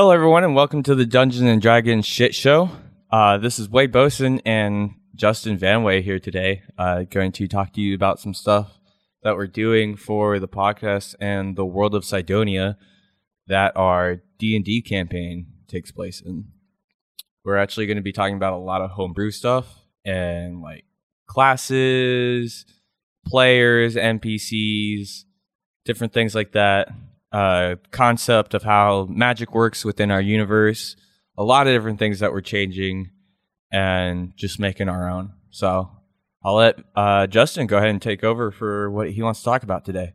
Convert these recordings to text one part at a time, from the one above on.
Hello, everyone, and welcome to the Dungeons and Dragons shit show. Uh, this is Wade Boesen and Justin Vanway here today, uh, going to talk to you about some stuff that we're doing for the podcast and the world of Cydonia that our D and D campaign takes place in. We're actually going to be talking about a lot of homebrew stuff and like classes, players, NPCs, different things like that. Uh, concept of how magic works within our universe, a lot of different things that we're changing and just making our own. So I'll let uh, Justin go ahead and take over for what he wants to talk about today.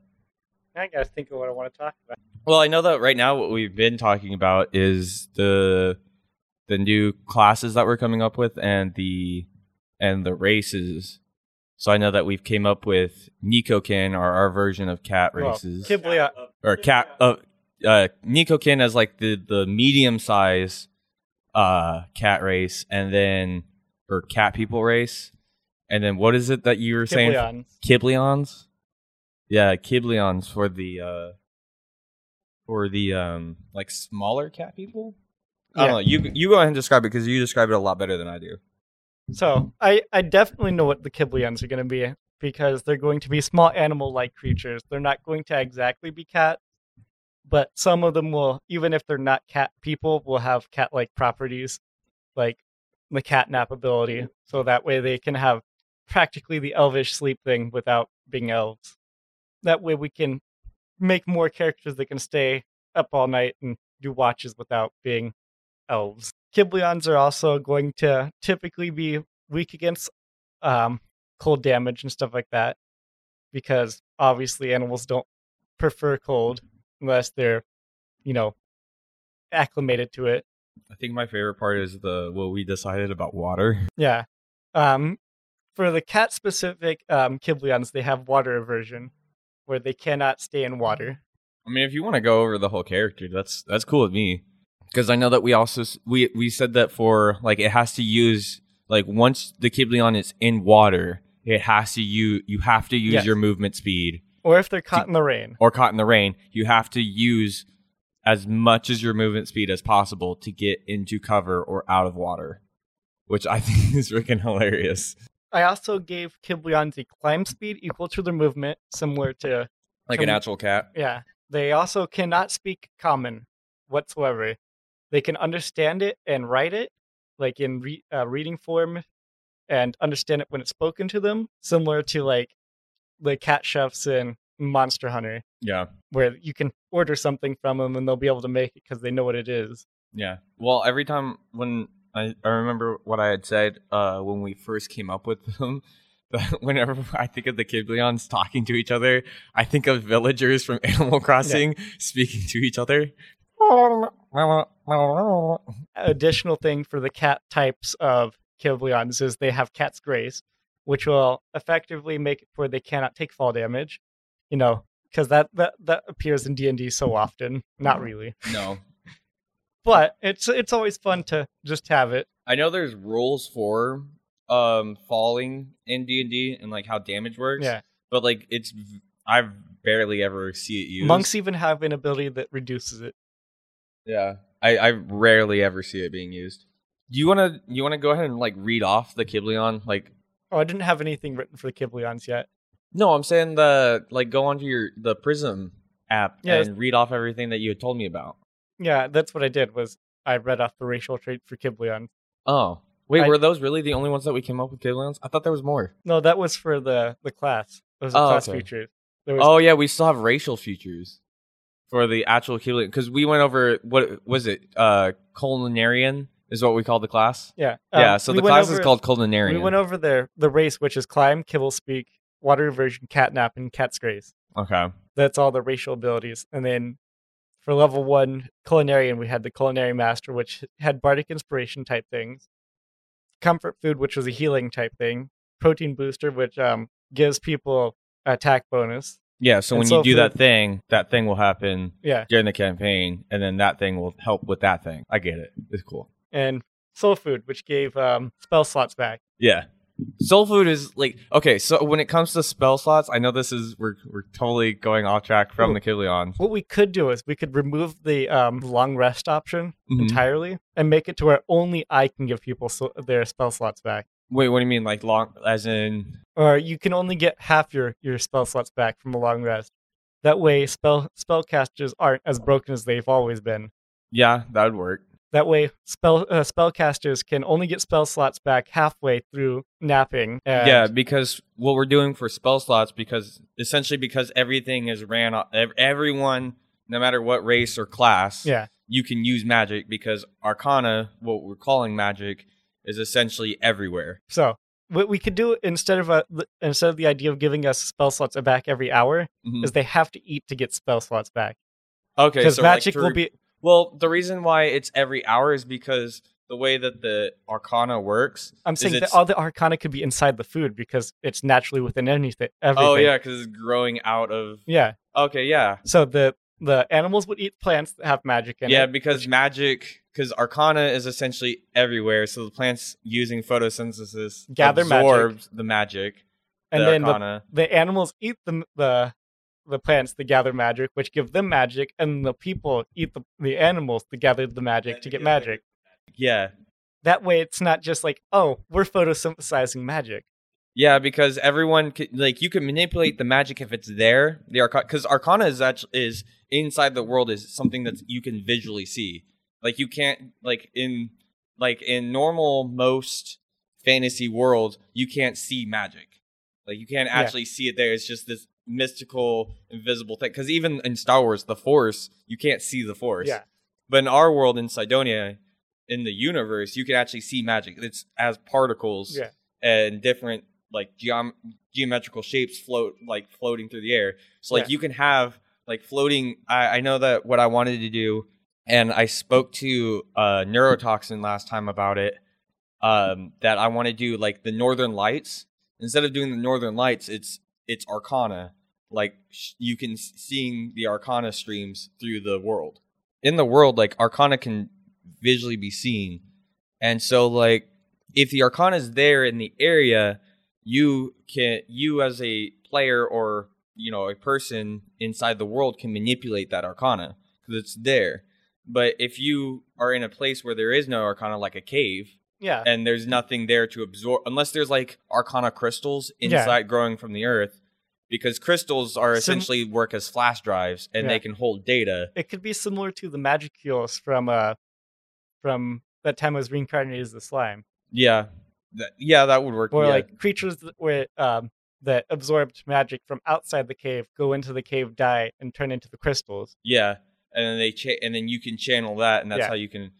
I gotta think of what I want to talk about. Well, I know that right now what we've been talking about is the the new classes that we're coming up with and the and the races. So I know that we've came up with Nikokin or our version of cat Well, races Kiblia, or cat uh, uh Nikokin as like the the medium size uh cat race and then or cat people race. And then what is it that you were saying? Kiblions. Kiblions. Yeah, Kiblions for the uh for the um like smaller cat people. I don't Yeah. know. You you go ahead and describe it because you describe it a lot better than I do. So I, I definitely know what the Kiblions are going to be because they're going to be small animal-like creatures. They're not going to exactly be cats, but some of them will, even if they're not cat people, will have cat-like properties, like the catnap ability. So that way they can have practically the elvish sleep thing without being elves. That way we can make more characters that can stay up all night and do watches without being elves. Kiblions are also going to typically be weak against um, cold damage and stuff like that because obviously animals don't prefer cold unless they're, you know, acclimated to it. I think my favorite part is the what we decided about water. Yeah. Um, for the cat specific um, Kiblions, they have water aversion where they cannot stay in water. I mean, if you want to go over the whole character, that's that's cool with me. Because I know that we also we we said that for like it has to use like once the Kiblion is in water, it has to you you have to use Yes. your movement speed Or if they're caught in the rain. or caught in the rain, you have to use as much as your movement speed as possible to get into cover or out of water, which I think is freaking hilarious. I also gave Kiblions a climb speed equal to their movement, similar to Like an actual cat. Yeah. They also cannot speak common whatsoever. They can understand it and write it, like in re- uh, reading form, and understand it when it's spoken to them, similar to like the cat chefs in Monster Hunter, Yeah. where you can order something from them and they'll be able to make it because they know what it is. Yeah. Well, every time when I, I remember what I had said uh, when we first came up with them, whenever I think of the Kiblions talking to each other, I think of villagers from Animal Crossing speaking to each other. Additional thing for the cat types of Kiblions is they have Cat's Grace, which will effectively make it where they cannot take fall damage. You know, because that, that that appears in D and D so often. Not really, No. but it's it's always fun to just have it. I know there's rules for um falling in D&D and like how damage works. Yeah, But like it's v- I barely ever see it used. monks even have an ability that reduces it. Yeah. I, I rarely ever see it being used. Do you want to you want to go ahead and like read off the Kiblion like Oh, I didn't have anything written for the Kiblions yet. No, I'm saying the like go onto your the Prism app Yeah, and read off everything that you had told me about. Yeah, that's what I did. Was I read off the racial trait for Kiblion? Oh. Wait, I- were those really the only ones that we came up with Kiblions? I thought there was more. No, that was for the the class. Those are Oh, class okay. features. Was Oh yeah, we still have racial features for the actual Kiblion because we went over what was it? Uh culinarian is what we call the class. yeah, yeah, um, so we the class over- is called culinarian. We went over the the race, which is climb, kibble speak, water aversion, catnap, and cat's grace. okay. That's all the racial abilities. And then for level one culinarian, we had the culinary master, which had bardic inspiration type things. Comfort food, which was a healing type thing. Protein booster, which um gives people attack bonus. Yeah, so And when you do for- that thing, that thing will happen Yeah, during the campaign, and then that thing will help with that thing. I get it. It's cool. And soul food, which gave um spell slots back. Yeah. Soul food is like okay. So when it comes to spell slots, I know this is we're we're totally going off track from Ooh. the Kilion. What we could do is we could remove the um, long rest option Mhm. entirely and make it to where only I can give people so- their spell slots back. Wait, what do you mean? Like long, as in? or you can only get half your, your spell slots back from a long rest. That way, spell spellcasters aren't as broken as they've always been. Yeah, that would work. That way, spell uh, spellcasters can only get spell slots back halfway through napping. And yeah, because what we're doing for spell slots, because essentially because everything is ran, o- ev- everyone, no matter what race or class, yeah, you can use magic because Arcana, what we're calling magic, is essentially everywhere. So what we could do instead of a, instead of the idea of giving us spell slots back every hour Mhm. is they have to eat to get spell slots back Okay, because so like magic will be Well, the reason why it's every hour is because the way that the Arcana works. I'm saying that all the arcana could be inside the food because it's naturally within anything. Oh, everything. Oh yeah, because it's growing out of. yeah. Okay, yeah, So the the animals would eat plants that have magic in yeah, it. Yeah, because magic, because Arcana is essentially everywhere. So the plants using photosynthesis Gather magic. the magic. and the then the, the animals eat the the the plants to gather magic, which give them magic, and the people eat the, the animals to gather the magic to get magic. yeah, That way, it's not just like, oh, we're photosynthesizing magic. yeah, because everyone can, like you can manipulate the magic if it's there. The Arcana, because Arcana is actually is inside the world is something that you can visually see. Like you can't like in like in normal most fantasy world, you can't see magic. Like you can't Yeah. actually see it there. It's just this mystical, invisible thing. Because even in Star Wars, the Force, you can't see the Force. Yeah. But in our world, in Cydonia, in the universe, you can actually see magic. It's as particles Yeah. and different like geom- geometrical shapes float like floating through the air. So like Yeah. you can have like floating. I, I know that what I wanted to do, and I spoke to uh, neurotoxin last time about it. Um, that I want to do like the Northern Lights instead of doing the Northern Lights, it's it's Arcana. Like sh- you can s- seeing the Arcana streams through the world. In the world, like Arcana can visually be seen, and so like if the Arcana is there in the area, you can you as a player or you know a person inside the world can manipulate that Arcana because it's there. But if you are in a place where there is no Arcana, like a cave, Yeah. and there's nothing there to absorb unless there's like arcana crystals Yeah. inside growing from the earth because crystals are Sim- essentially work as flash drives and Yeah. they can hold data It could be similar to the magicules from uh from that time I was reincarnated as the slime. yeah That- yeah that would work Or yeah. like creatures that were um that absorbed magic from outside the cave go into the cave, die, and turn into the crystals. yeah and then they cha- and then you can channel that and that's Yeah. how you can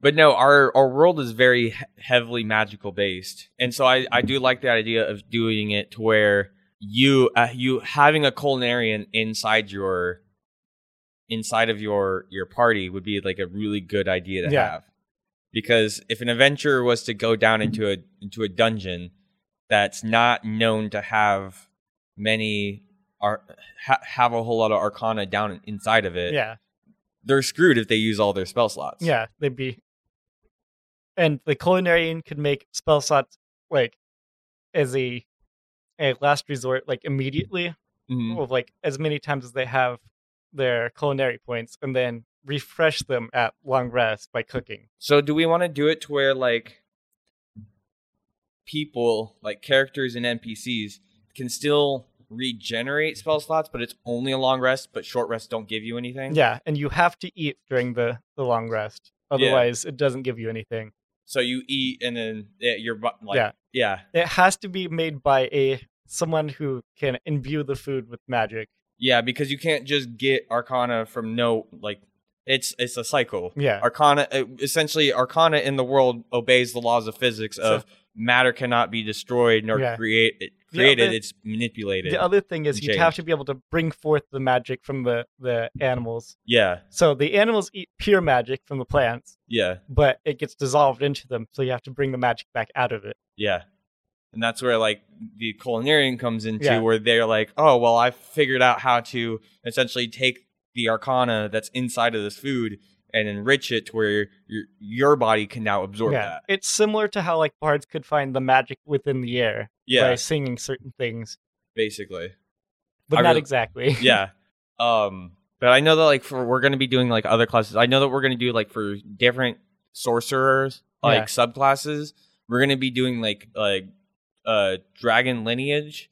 but no our our world is very heavily magical based and so i i do like the idea of doing it to where you uh, you having a culinarian inside your inside of your your party would be like a really good idea to Yeah. have because if an adventurer was to go down into a into a dungeon that's not known to have many ar- ha- have a whole lot of arcana down inside of it yeah. they're screwed if they use all their spell slots Yeah, they'd be. And the culinarian could make spell slots like as a a last resort, like immediately, Mhm. of like as many times as they have their culinary points, and then refresh them at long rest by cooking. so do we want to do it to where like people like characters and npcs can still regenerate spell slots but it's only a long rest but short rests don't give you anything Yeah, and you have to eat during the the long rest, otherwise it doesn't give you anything. So you eat and then yeah, your bu- like Yeah. yeah It has to be made by a someone who can imbue the food with magic. Yeah, because you can't just get Arcana from no like it's it's a cycle. Yeah. Arcana uh, essentially Arcana in the world obeys the laws of physics of matter cannot be destroyed nor Yeah. create it created other- it's manipulated. The other thing is you'd have to be able to bring forth the magic from the the animals. yeah. So the animals eat pure magic from the plants, Yeah. but it gets dissolved into them, so you have to bring the magic back out of it. Yeah. And that's where like the culinarian comes into Yeah. where they're like, "Oh, well, I figured out how to essentially take the arcana that's inside of this food and enrich it to where your your body can now absorb yeah, that. it's similar to how like bards could find the magic within the air Yeah, by singing certain things, basically. but I not really- exactly. yeah. Um, but I know that like for we're gonna be doing like other classes. I know that we're gonna do like for different sorcerers, like Yeah. subclasses. We're gonna be doing like like uh dragon lineage,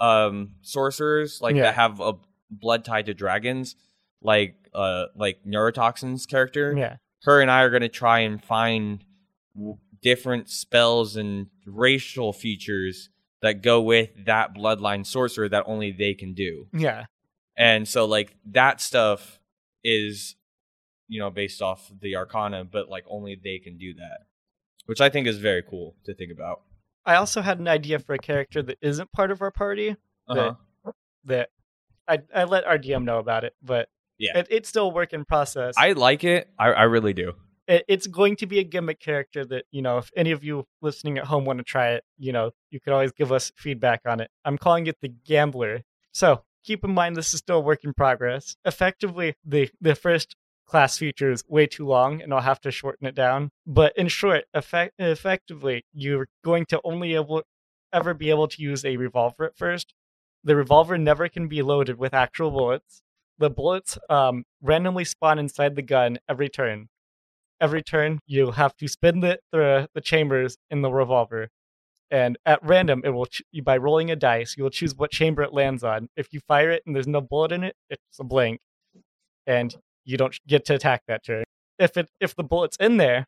um sorcerers like Yeah. that have a blood tied to dragons, like uh like neurotoxins character. yeah, Her and I are gonna try and find w- different spells and racial features that go with that bloodline sorcerer that only they can do. yeah. And so like that stuff is you know based off the arcana but like only they can do that. Which I think is very cool to think about. I also had an idea for a character that isn't part of our party Uh-huh. that I I let our DM know about it, but Yeah. it, it's still a work in process. I like it. I, I really do. it, it's going to be a gimmick character that you know if any of you listening at home want to try it you know you could always give us feedback on it i'm calling it the gambler so keep in mind this is still a work in progress effectively the the first class feature is way too long and i'll have to shorten it down but in short effect, effectively you're going to only able, ever be able to use a revolver at first the revolver never can be loaded with actual bullets the bullets um, randomly spawn inside the gun every turn. Every turn you have to spin the, the the chambers in the revolver and at random it will ch- by rolling a dice you will choose what chamber it lands on. If you fire it and there's no bullet in it it's a blank and you don't get to attack that turn. If it if the bullet's in there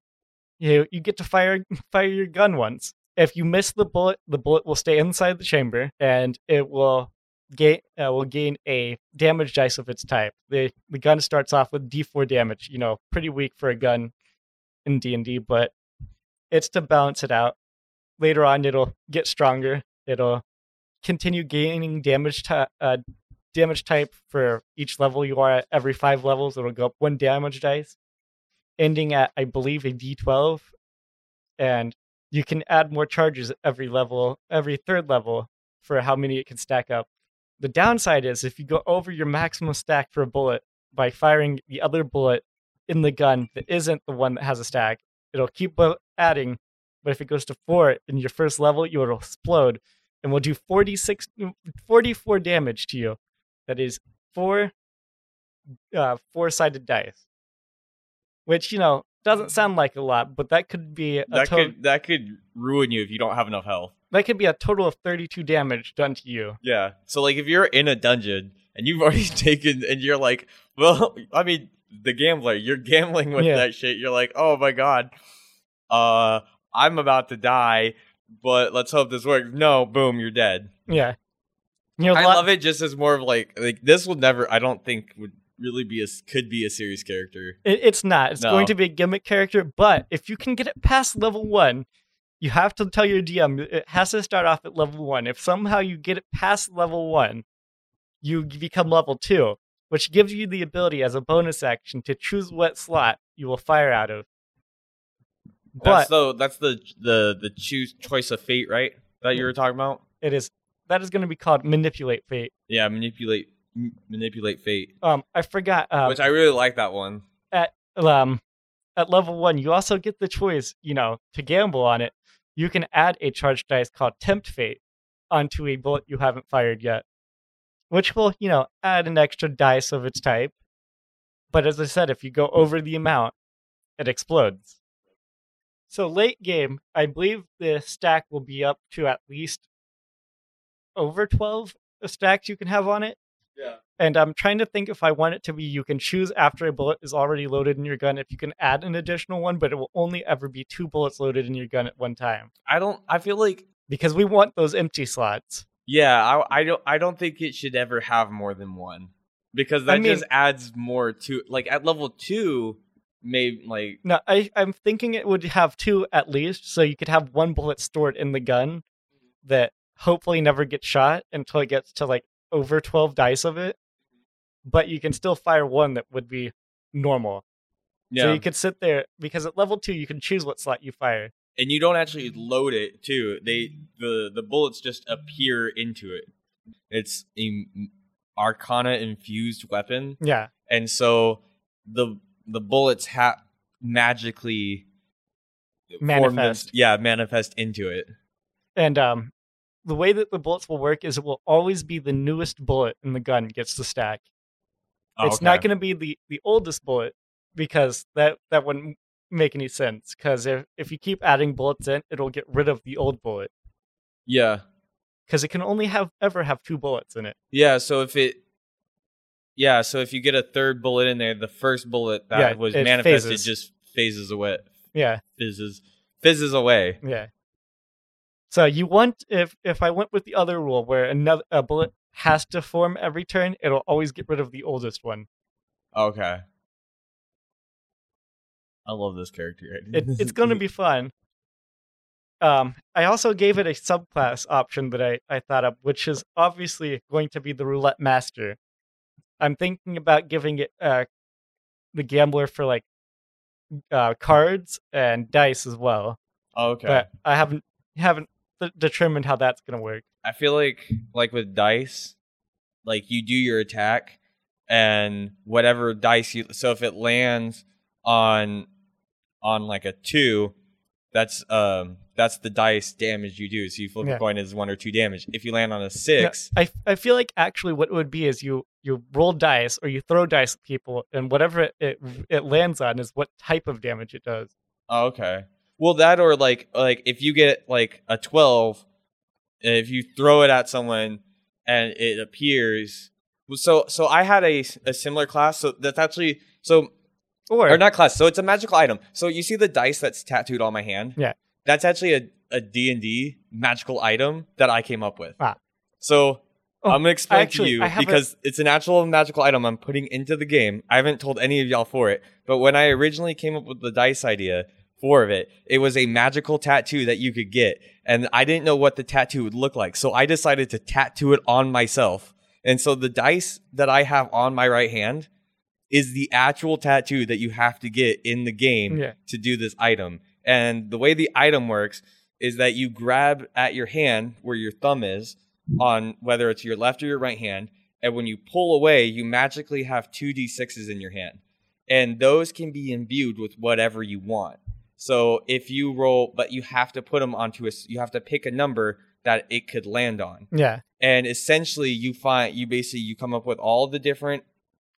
you you get to fire fire your gun once. If you miss the bullet the bullet will stay inside the chamber and it will gain uh, will gain a damage dice of its type the the gun starts off with d4 damage you know pretty weak for a gun in D&D, but it's to balance it out. Later on, it'll get stronger. It'll continue gaining damage ty- uh, damage type for each level you are at. Every five levels, it'll go up one damage dice, ending at I believe a D12, and you can add more charges every level, every third level for how many it can stack up. The downside is if you go over your maximum stack for a bullet by firing the other bullet in the gun that isn't the one that has a stack, it'll keep adding. But if it goes to four in your first level, you will explode and will do 46, 44 damage to you. That is four uh, four sided dice, which you know doesn't sound like a lot, but that could be a That to- could that could ruin you if you don't have enough health. That could be a total of 32 damage done to you. Yeah. So like if you're in a dungeon and you've already taken and you're like, well, I mean, the gambler, you're gambling with Yeah. that shit. You're like, oh my god, uh, I'm about to die, but let's hope this works. No, boom, you're dead. Yeah. You know, I lot- love it just as more of like like this will never. I don't think would really be a could be a serious character. It, it's not. It's No. going to be a gimmick character, but if you can get it past level one, you have to tell your DM it has to start off at level one. If somehow you get it past level one, you become level two, which gives you the ability as a bonus action to choose what slot you will fire out of. That's But the that's the the the choose choice of fate, right? That you were talking about. it is that is going to be called manipulate fate. Yeah, manipulate m- manipulate fate, Um, I forgot. Um, which I really like that one. At um, at level one, you also get the choice, you know, to gamble on it. You can add a charged dice called Tempt Fate onto a bullet you haven't fired yet, which will, you know, add an extra dice of its type. But as I said, if you go over the amount, it explodes. So late game, I believe the stack will be up to at least over 12 stacks you can have on it Yeah. And I'm trying to think if I want it to be you can choose after a bullet is already loaded in your gun if you can add an additional one, but it will only ever be two bullets loaded in your gun at one time I don't. I feel like because we want those empty slots. yeah. I I don't. I don't think it should ever have more than one because that I mean- just adds more to like at level two. Maybe like No, I, I'm thinking it would have two at least, so you could have one bullet stored in the gun that hopefully never gets shot until it gets to like over 12 dice of it. But you can still fire one that would be normal. yeah, So you could sit there because at level two you can choose what slot you fire. and you don't actually load it too. They the the bullets just appear into it. It's a Arcana infused weapon. Yeah. and so the the bullets ha- magically Manifest. them- yeah, manifest into it. And um, the way that the bullets will work is it will always be the newest bullet in the gun gets the stack. Oh, it's not going to be the the oldest bullet because that that wouldn't make any sense. Because if if you keep adding bullets in, it'll get rid of the old bullet Yeah, because it can only have ever have two bullets in it. yeah. So if it, yeah, so if you get a third bullet in there, the first bullet that Yeah, was manifested phases. just phases away, Yeah, fizzes, fizzes away. yeah. So you want if if I went with the other rule where another a bullet has to form every turn, it'll always get rid of the oldest one. Okay. I love this character. It, it's going to be fun. Um, I also gave it a subclass option that I, I thought of, which is obviously going to be the roulette master. I'm thinking about giving it uh, the gambler for like uh, cards and dice as well, okay. but I haven't haven't th- determined how that's going to work. I feel like like with dice, like you do your attack and whatever dice you so if it lands on on like a two, that's um that's the dice damage you do. So you flip Yeah. a coin as one or two damage. If you land on a Yeah, six, I I feel like actually what it would be is you you roll dice or you throw dice at people and whatever it, it it lands on is what type of damage it does. oh, okay. Well that or like like if you get like a twelve, if you throw it at someone and it appears so so I had a, a similar class. So that's actually so Or, or not class. So it's a magical item. So you see the dice that's tattooed on my hand. Yeah. That's actually a a D and D magical item that I came up with. Ah. So Oh, I'm gonna explain actually, to you because it's an actual magical item I'm putting into the game. I haven't told any of y'all for it, but when I originally came up with the dice idea for it, it was a magical tattoo that you could get, and I didn't know what the tattoo would look like, so I decided to tattoo it on myself. And so the dice that I have on my right hand is the actual tattoo that you have to get in the game Yeah. to do this item. And the way the item works is that you grab at your hand where your thumb is on whether it's your left or your right hand, and when you pull away, you magically have two d6s in your hand. And those can be imbued with whatever you want. So if you roll, but you have to put them onto a, you have to pick a number that it could land on yeah, and essentially you find you basically you come up with all the different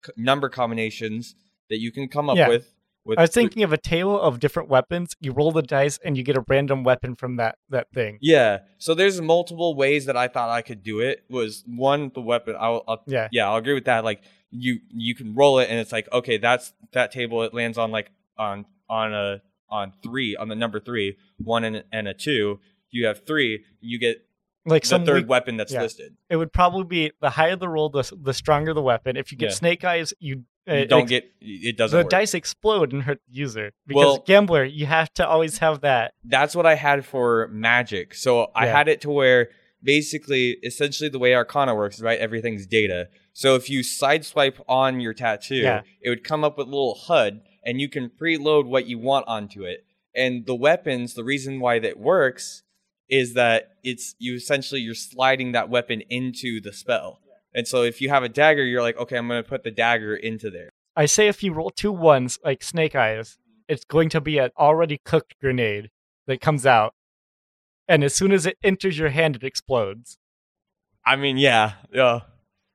c- number combinations that you can come up Yeah. with with I was thinking of a table of different weapons. You roll the dice and you get a random weapon from that that thing. yeah so there's multiple ways that i thought i could do it was one the weapon i'll, I'll Yeah, yeah i'll agree with that like you you can roll it and it's like okay that's that table it lands on like on on a on three on the number three one and, and a two you have three you get like the some third weak- weapon that's yeah. listed it would probably be the higher the roll, the the stronger the weapon. If you get Yeah. snake eyes, you, uh, you don't ex- get it doesn't the work. dice explode and hurt the user. Because Well- gambler, you have to always have that. that's what I had for magic. So I Yeah. had it to where basically, essentially, the way Arcana works, right? Everything's data. So if you sideswipe on your tattoo, it would come up with a little HUD, and you can preload what you want onto it. And the weapons, the reason why that works is that it's you essentially you're sliding that weapon into the spell. And so if you have a dagger, you're like, okay, I'm going to put the dagger into there. I say if you roll two ones like snake eyes, it's going to be an already cooked grenade that comes out, and as soon as it enters your hand, it explodes. I mean, yeah, yeah.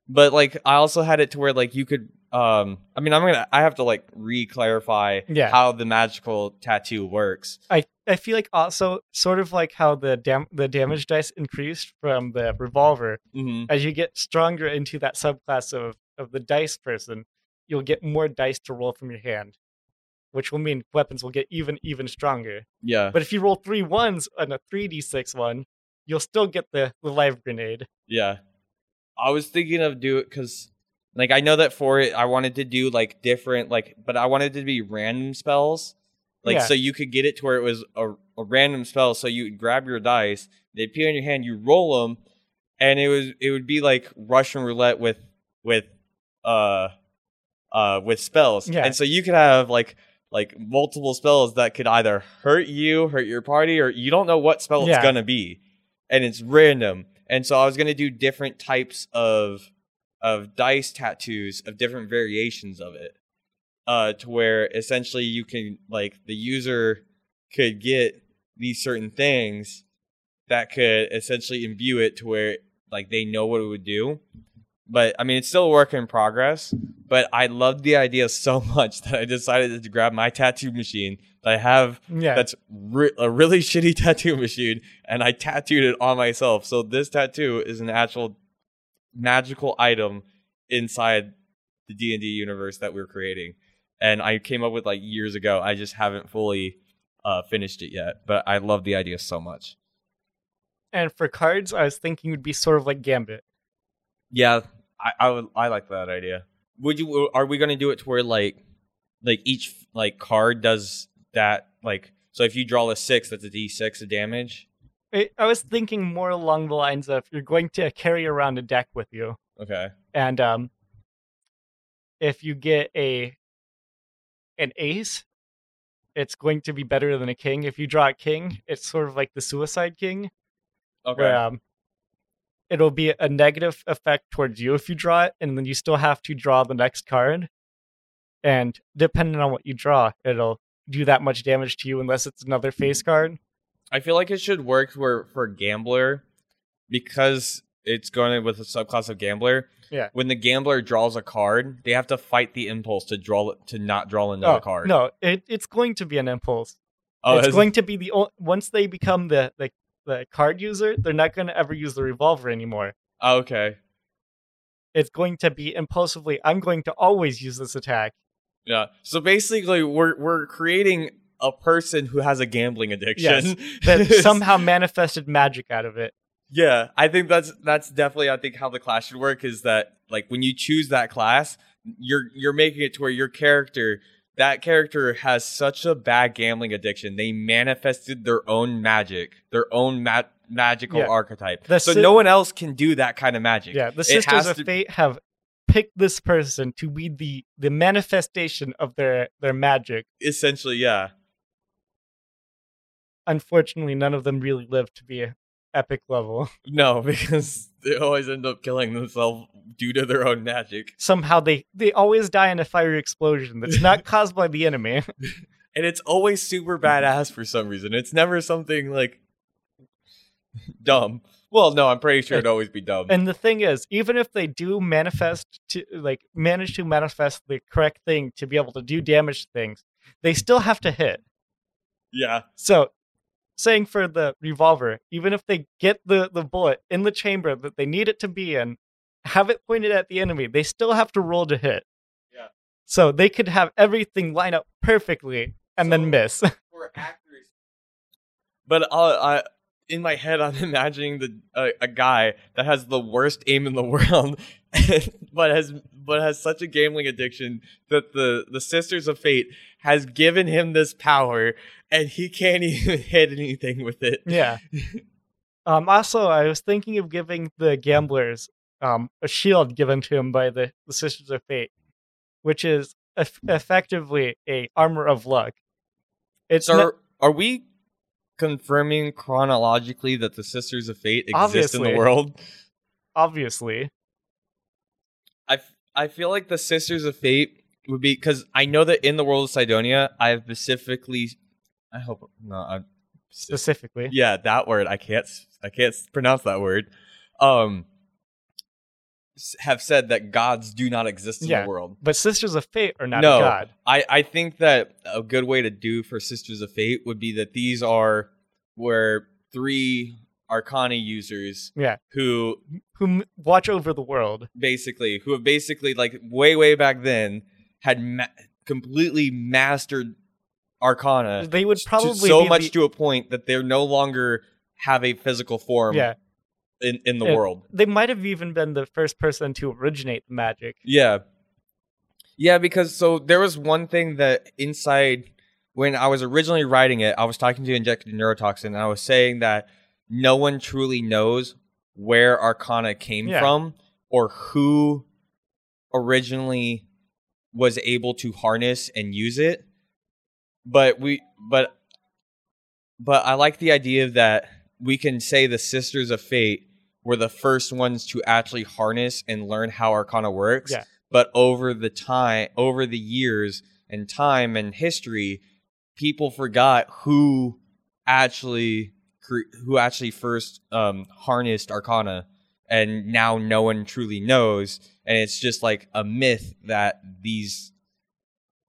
But like, I also had it to where like you could. Um, I mean, I'm gonna. I have to like re-clarify Yeah. how the magical tattoo works. I, I feel like also sort of like how the dam- the damage dice increased from the revolver hmm as you get stronger into that subclass of, of the dice person, you'll get more dice to roll from your hand, which will mean weapons will get even even stronger. Yeah, But if you roll three ones on a three d six one, you'll still get the, the live grenade. yeah. I was thinking of do it because, like, I know that for it, I wanted to do like different, like, but I wanted it to be random spells, like, Yeah. so you could get it to where it was a, a random spell. So you would grab your dice, they appear in your hand, you roll them, and it was it would be like Russian roulette with with uh uh with spells. Yeah. And so you could have like like multiple spells that could either hurt you, hurt your party, or you don't know what spell Yeah. it's gonna be. And it's random. And so I was gonna do different types of of dice tattoos of different variations of it. uh, to where essentially you can like the user could get these certain things that could essentially imbue it to where like they know what it would do. But I mean, it's still a work in progress. But I loved the idea so much that I decided to grab my tattoo machine that I have Yeah. that's re- a really shitty tattoo machine, and I tattooed it on myself. So this tattoo is an actual magical item inside the D and D universe that we're creating, and I came up with like years ago. I just haven't fully uh, finished it yet, but I love the idea so much. and for cards, I was thinking it would be sort of like Gambit. Yeah, I I, would, I like that idea. Would you? Are we gonna do it to where like like each like card does that like so if you draw a six, that's a D six of damage. I I was thinking more along the lines of you're going to carry around a deck with you, Okay. and um, if you get a an ace, it's going to be better than a king. If you draw a king, it's sort of like the Suicide King, Okay. where um, it'll be a negative effect towards you if you draw it, and then you still have to draw the next card. And depending on what you draw, it'll do that much damage to you unless it's another face card. I feel like it should work where for gambler because it's going with a subclass of gambler. Yeah. When the gambler draws a card, they have to fight the impulse to draw to not draw another oh, card. No, it, it's going to be an impulse. oh, it's going to be the once they become the, the the card user, they're not going to ever use the revolver anymore. oh, okay. It's going to be impulsively. I'm going to always use this attack. Yeah. So basically, we're we're creating a person who has a gambling addiction That somehow manifested magic out of it. Yeah, I think that's that's definitely I think how the class should work is that like when you choose that class, you're you're making it to where your character that character has such a bad gambling addiction. They manifested their own magic, their own ma- magical Yeah. archetype. The so si- no one else can do that kind of magic. Yeah, the It Sisters of to- Fate have picked this person to be the the manifestation of their their magic. Essentially, yeah. Unfortunately, none of them really live to be epic level. No, because they always end up killing themselves due to their own magic. Somehow they they always die in a fiery explosion that's not caused by the enemy. And it's always super badass for some reason. It's never something like dumb. Well, no, I'm pretty sure it'd always be dumb. And the thing is, even if they do manifest to like manage to manifest the correct thing to be able to do damage to things, they still have to hit. yeah. So, saying for the revolver, even if they get the the bullet in the chamber that they need it to be in, have it pointed at the enemy, they still have to roll to hit. Yeah. So they could have everything line up perfectly and So- then miss. For accuracy. But uh, I, in my head, I'm imagining the uh, a guy that has the worst aim in the world, but has but has such a gambling addiction that the the Sisters of Fate has given him this power, and he can't even hit anything with it. yeah. Um. Also, I was thinking of giving the gamblers um a shield given to him by the, the Sisters of Fate, which is eff- effectively a armor of luck. It's So not- are, are we confirming chronologically that the Sisters of Fate exist in the world? obviously I, f- I feel like the Sisters of Fate would be because I know that in the world of Cydonia, I have specifically. I hope no. I, specifically. yeah, that word. I can't. I can't pronounce that word. Um, have said that gods do not exist in Yeah. the world. But Sisters of Fate are not No. a god. I, I think that a good way to do for Sisters of Fate would be that these are where three Arcana users Yeah. who Who m- watch over the world. basically who have basically like way way back then had ma- completely mastered Arcana They would to probably so much the- to a point that they're no longer have a physical form yeah. in, in the Yeah. world. They might have even been the first person to originate the magic. Yeah. Yeah, because so there was one thing that inside when I was originally writing it, I was talking to Injected Neurotoxin and I was saying that no one truly knows where Arcana came Yeah. from or who originally was able to harness and use it. But we but but I like the idea that we can say the Sisters of Fate were the first ones to actually harness and learn how Arcana works. Yeah. But over the time, over the years, and time and history, people forgot who actually cre- who actually first um, harnessed Arcana, and now no one truly knows, and it's just like a myth that these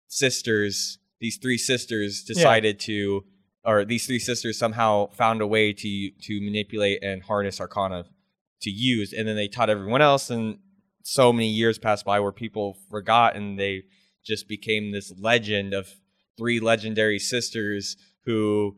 sisters, these three sisters, decided to, or these three sisters somehow found a way to to manipulate and harness Arcana to use, and then they taught everyone else, and so many years passed by where people forgot, and they just became this legend of three legendary sisters who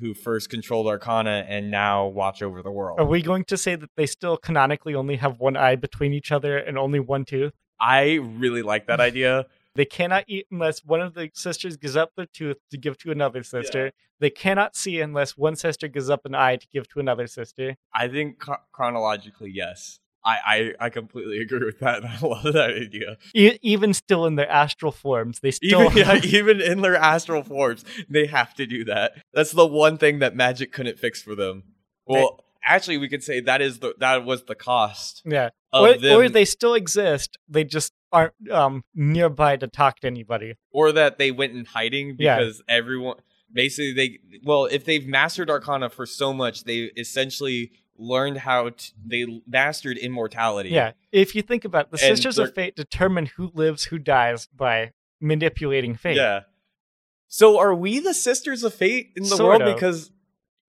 who first controlled Arcana and now watch over the world. Are we going to say that they still canonically only have one eye between each other and only one tooth? I really like that idea. They cannot eat unless one of the sisters gives up their tooth to give to another sister. They cannot see unless one sister gives up an eye to give to another sister. I think chro- chronologically, yes. I, I, I completely agree with that. I love that idea. E- even still in their astral forms, they still Even, yeah, even in their astral forms, they have to do that. That's the one thing that magic couldn't fix for them. Well, actually, we could say that is the that was the cost yeah. Or, them, or they still exist. They just aren't um nearby to talk to anybody. or that they went in hiding Yeah. because everyone basically they well if they've mastered arcana for so much they essentially learned how to, they mastered immortality Yeah. If you think about it, the And Sisters of Fate determine who lives, who dies by manipulating fate. yeah so are we the sisters of fate in the Sort world of. because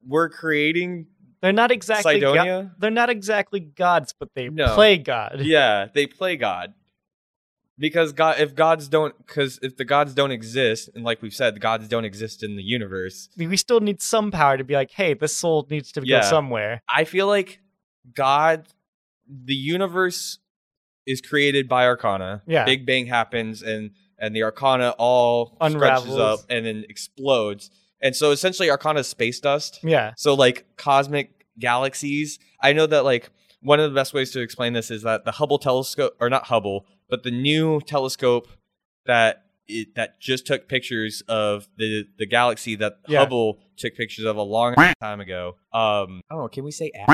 we're creating They're not exactly go- Cydonia? they're not exactly gods, but they No. play God. yeah they play god because god if gods don't because if the gods don't exist and like we've said the gods don't exist in the universe We still need some power to be like, hey, this soul needs to Yeah. go somewhere. I feel like God, the universe is created by Arcana. Yeah. Big Bang happens, and and the Arcana all Unravels. up and then explodes. And so essentially, Arcana is space dust. Yeah. So like cosmic galaxies. I know that like one of the best ways to explain this is that the Hubble telescope, or not Hubble, but the new telescope that it, that just took pictures of the the galaxy that Yeah. Hubble took pictures of a long time ago. Um, I don't know. Can we say?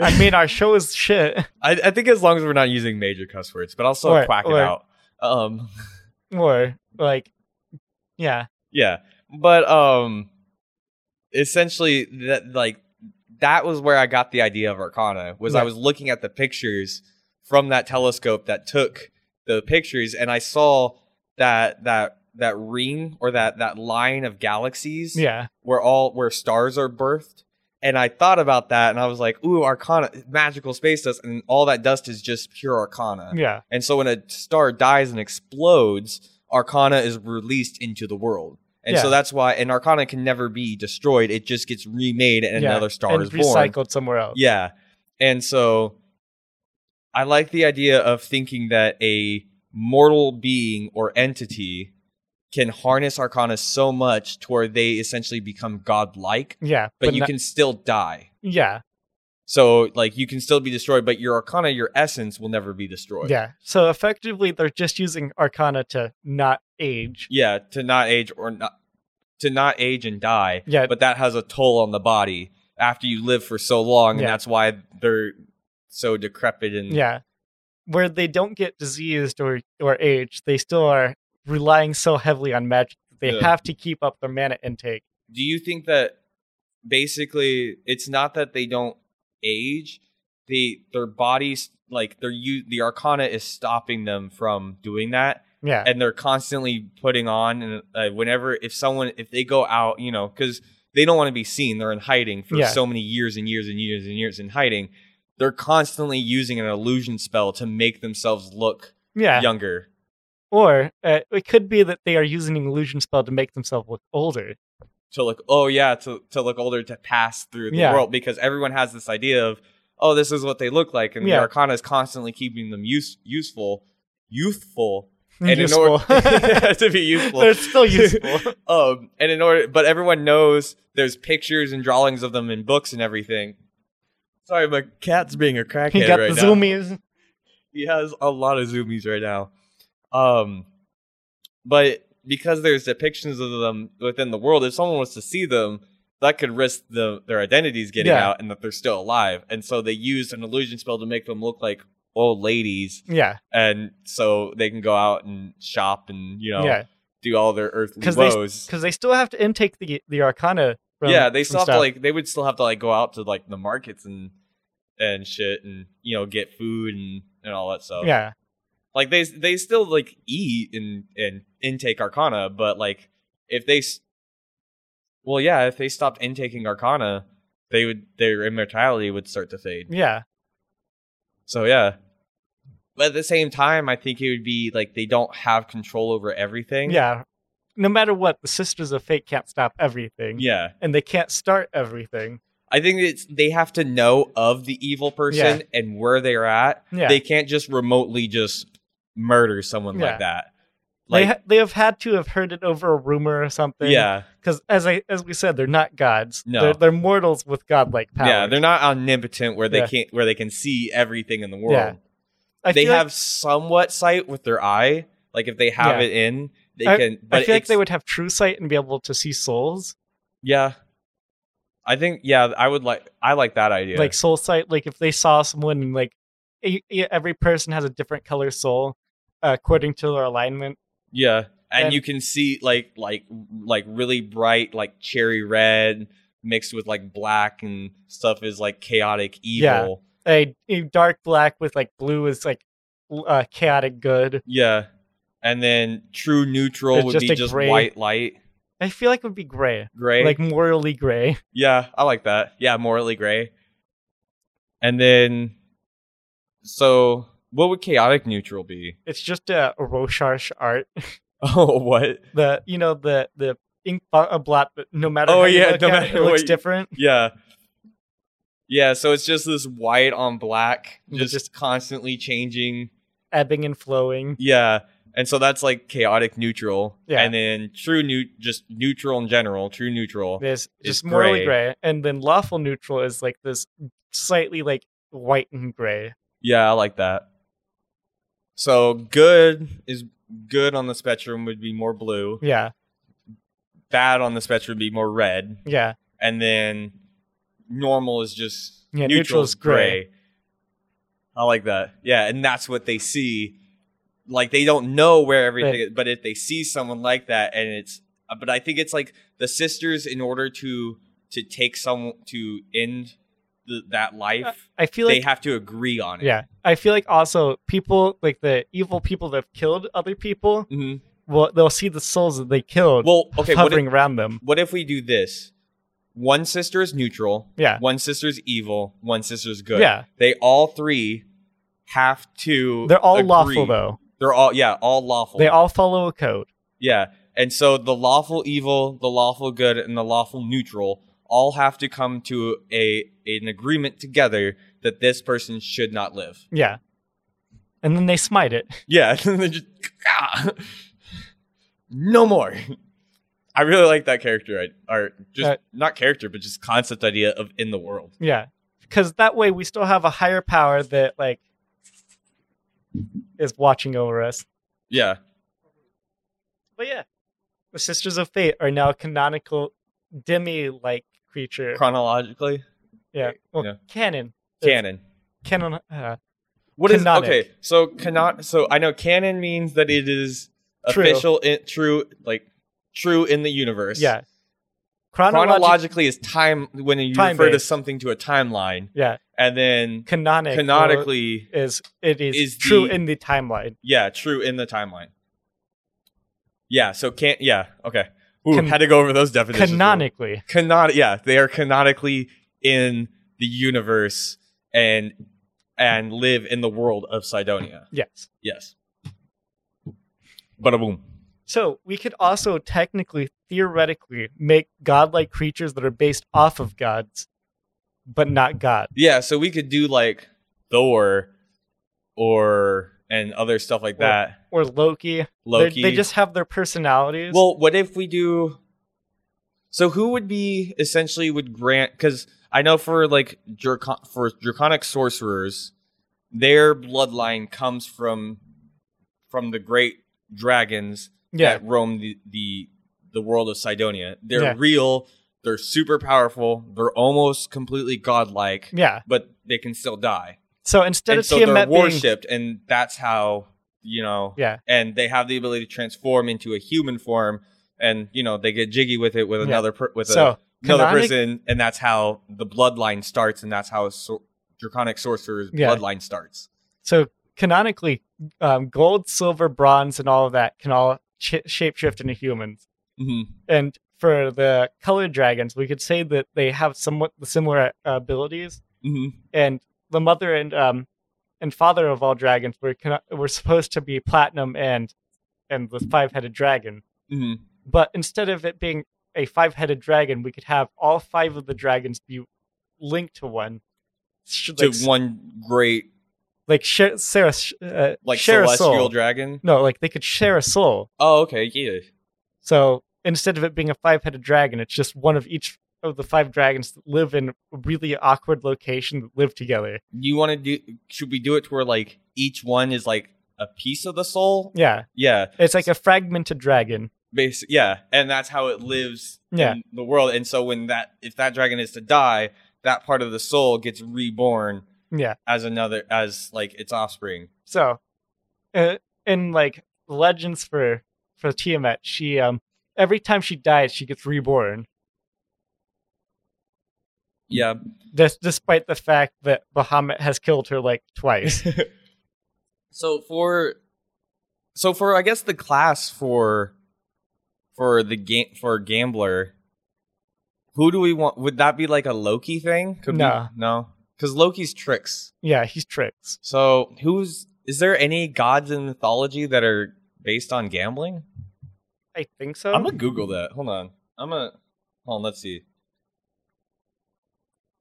I mean, our show is shit. I, I think as long as we're not using major cuss words, but I'll still Or- quack it out. Um, Or, like, yeah. yeah, but um, essentially that like that was where I got the idea of Arcana. Was I was looking at the pictures from that telescope that took the pictures, and I saw that that that ring or that that line of galaxies Yeah. where all where stars are birthed. And I thought about that, and I was like, "Ooh, Arcana, magical space dust, and all that dust is just pure Arcana." Yeah. And so when a star dies and explodes, Arcana is released into the world. And so that's why and Arcana can never be destroyed. It just gets remade and yeah. another star and is born. recycled somewhere else. Yeah. And so I like the idea of thinking that a mortal being or entity can harness Arcana so much to where they essentially become godlike, Yeah. but, you not- can still die. Yeah. So like you can still be destroyed, but your Arcana, your essence will never be destroyed. Yeah. So effectively, they're just using Arcana to not age. yeah to not age or not to not age and die Yeah. but that has a toll on the body after you live for so long and Yeah. that's why they're so decrepit and Yeah. Where they don't get diseased or or age, they still are relying so heavily on magic that they Yeah. have to keep up their mana intake. do you think that basically it's not that they don't age they their bodies like they're you the arcana is stopping them from doing that Yeah. and they're constantly putting on and uh, whenever if someone if they go out you know because they don't want to be seen they're in hiding for Yeah. so many years and years and years and years in hiding they're constantly using an illusion spell to make themselves look yeah. younger Or uh, it could be that they are using an illusion spell to make themselves look older. to look oh yeah to, to look older to pass through the Yeah. world because everyone has this idea of oh this is what they look like and the Yeah. arcana is constantly keeping them use, useful youthful and in useful. order to be useful They're still useful. um, and in order, but everyone knows there's pictures and drawings of them in books and everything. Sorry, my cat's being a crackhead he got right the now. zoomies. He has a lot of zoomies right now. Um, but because there's depictions of them within the world, if someone was to see them, that could risk the, their identities getting Yeah. out and that they're still alive. And so they used an illusion spell to make them look like old ladies, Yeah, and so they can go out and shop and you know yeah, do all their earthly they woes. because they still have to intake the the arcana. From, yeah, they still have to like they would still have to like go out to like the markets and and shit and you know get food and and all that stuff. yeah, like they they still like eat and and intake arcana, but like if they, well, yeah, if they stopped intaking arcana, they would their immortality would start to fade. yeah, So yeah. But at the same time, I think it would be like they don't have control over everything. yeah. No matter what, the Sisters of Fate can't stop everything. Yeah. and they can't start everything. I think it's they have to know of the evil person and where they're at. Yeah, They can't just remotely just murder someone Yeah. like that. they Like ha- they have had to have heard it over a rumor or something. yeah. because as I as we said, they're not gods. No. they're, they're mortals with godlike power. Yeah, they're not omnipotent where they Yeah. can't where they can see everything in the world. Yeah. They feel like- have somewhat sight with their eye. Like if they have Yeah. it in, they I- can. But I feel like they would have true sight and be able to see souls, Yeah, I think yeah, I would like. I like that idea. like soul sight. Like if they saw someone, and like every person has a different color soul uh, according to their alignment. yeah, and, and- you can see like like like really bright like cherry red mixed with like black and stuff is like chaotic Yeah. evil. A, a dark black with like blue is like uh, chaotic good. Yeah. And then true neutral It's would just be just gray- white light, I feel like it would be gray, gray. like morally gray. Yeah, I like that. Yeah, morally gray. And then, so what would chaotic neutral be? It's just a, Rorschach art. Oh, what? The you know the the ink bo- a uh, blot, but no matter Oh, yeah, no at matter it, it looks you- different. Yeah. Yeah, so it's just this white on black, just, just- constantly changing. ebbing and flowing. Yeah. And so that's like chaotic neutral. Yeah. And then true new just neutral in general, true neutral. There's It's just morally gray. and then lawful neutral is like this slightly like white and gray. Yeah, I like that. So good is good on the spectrum would be more blue. Yeah, Bad on the spectrum would be more red. yeah, and then normal is just Yeah, neutral is is gray. gray. I like that. Yeah, and that's what they see. Like they don't know where everything Right. is, but if they see someone like that, and it's, uh, but I think it's like the sisters in order to to take some to end the, that life, I feel like they like have to agree on it. yeah, I feel like also people like the evil people that have killed other people. hmm Well, they'll see the souls that they killed Well, okay. What if, hovering around them. what if we do this? One sister is neutral. Yeah, One sister's evil. One sister's good. yeah, They all three have to. they're all agree. lawful though. They're all yeah, all lawful. They all follow a code. yeah, and so the lawful evil, the lawful good, and the lawful neutral all have to come to a an agreement together that this person should not live. Yeah, and then they smite it. Yeah, and they just ah, no more. I really like that character, or just Uh, not character, but just concept idea of in the world. Yeah, because that way we still have a higher power that like is watching over us. Yeah, But yeah, the Sisters of Fate are now canonical demi-like creature. chronologically, yeah, well, Yeah. canon. It's canon. Canon. Uh, What is Canonic. okay? So canon. So I know canon means that it is True. official, in, true, like true in the universe. yeah. Chronologic- Chronologically is time when you refer to something to a timeline, Yeah. And then Canonic. canonically, is it is, is true the- in the timeline. yeah, true in the timeline. Yeah. So can't. Yeah. Okay. Ooh, Can- had to go over those definitions. Canonically. Canon. Yeah, they are canonically in the universe and and live in the world of Cydonia. Yes. Yes. Bada boom. So we could also technically, theoretically, make godlike creatures that are based off of gods, but not God. Yeah, so we could do like Thor or and other stuff like Or that. Or Loki. They're- Loki. They just have their personalities. Well, what if we do So who would be essentially would grant cuz I know for like Dracon- for draconic sorcerers their bloodline comes from from the great dragons yeah. that roam the the, the world of Cydonia. They're Yeah. real, they're super powerful, they're almost completely godlike. Yeah. but they can still die. So instead and of so they're Tiamat being worshipped, and that's how you know. yeah, And they have the ability to transform into a human form, and you know they get jiggy with it with Yeah. another per- with a, another canonic- person, and that's how the bloodline starts, and that's how a sor- draconic sorcerer's Yeah. bloodline starts. So canonically, um, gold, silver, bronze, and all of that can all ch- shapeshift into humans. hmm And for the colored dragons, we could say that they have somewhat similar uh, abilities. hmm And the mother and um, and father of all dragons were were supposed to be platinum and and the five headed dragon. hmm But instead of it being a five headed dragon, we could have all five of the dragons be linked to one. Sh- To one great like share, Sarah, uh, like share a celestial soul. dragon. No, like they could share a soul. Oh, okay, yeah. So instead of it being a five headed dragon, it's just one of each of the five dragons that live in a really awkward location that live together. You want to do? Should we do it to where like each one is like a piece of the soul? Yeah. Yeah, It's like a fragmented dragon. basic. Yeah, and that's how it lives Yeah. in the world. And so when that if that dragon is to die, that part of the soul gets reborn Yeah. as another as like its offspring. So uh, in like legends for for Tiamat, she um every time she dies, she gets reborn. Yeah. Des- despite the fact that Bahamut has killed her like twice. so for so for I guess the class for for the game for gambler, who do we want? Would that be like a Loki thing? Could No. be, no, because Loki's tricks. yeah, he's tricks. So who's is there any gods in mythology that are based on gambling? I think so. I'm gonna Google that. Hold on. I'm gonna hold on. Let's see.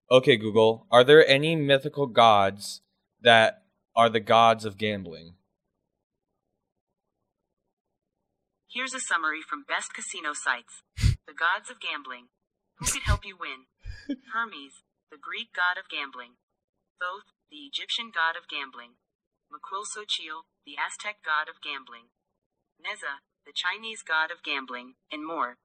Okay, Google. Are there any mythical gods that are the gods of gambling? Here's a summary from best casino sites. The gods of gambling. Who could help you win? Hermes, the Greek god of gambling. Thoth, the Egyptian god of gambling. Macuilxochitl, the Aztec god of gambling. Nezha, the Chinese god of gambling, and more.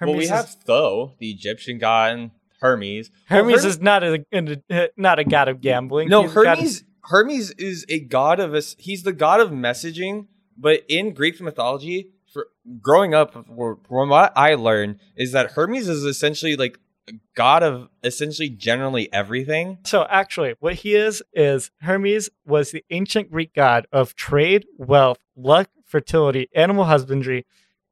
well, we Hermes have is, Tho, the Egyptian god, and Hermes. Hermes Herm- is not a, a- not a god of gambling. no He's a god of- Hermes. Hermes is a god of us. He's the god of messaging, but in Greek mythology, for growing up, from what I learned, is that Hermes is essentially like a god of essentially generally everything. So actually, what he is is Hermes was the ancient Greek god of trade, wealth, luck, fertility, animal husbandry,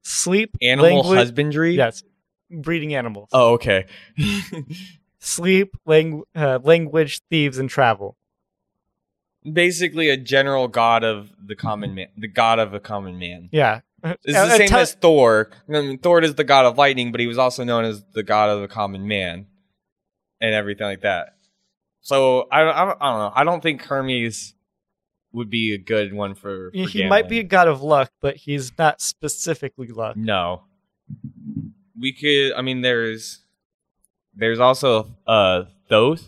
sleep, Animal language- husbandry. Yes, breeding animals. Oh, okay. Sleep, lang- uh, language, thieves, and travel. Basically, a general god of the common man, the god of a common man. Yeah, It's the uh, same tell- as Thor. I mean, Thor is the god of lightning, but he was also known as the god of the common man, and everything like that. So I, I, I don't know. I don't think Hermes would be a good one for. he for he might be a god of luck, but he's not specifically luck. No. We could. I mean, there's there's also uh Thoth,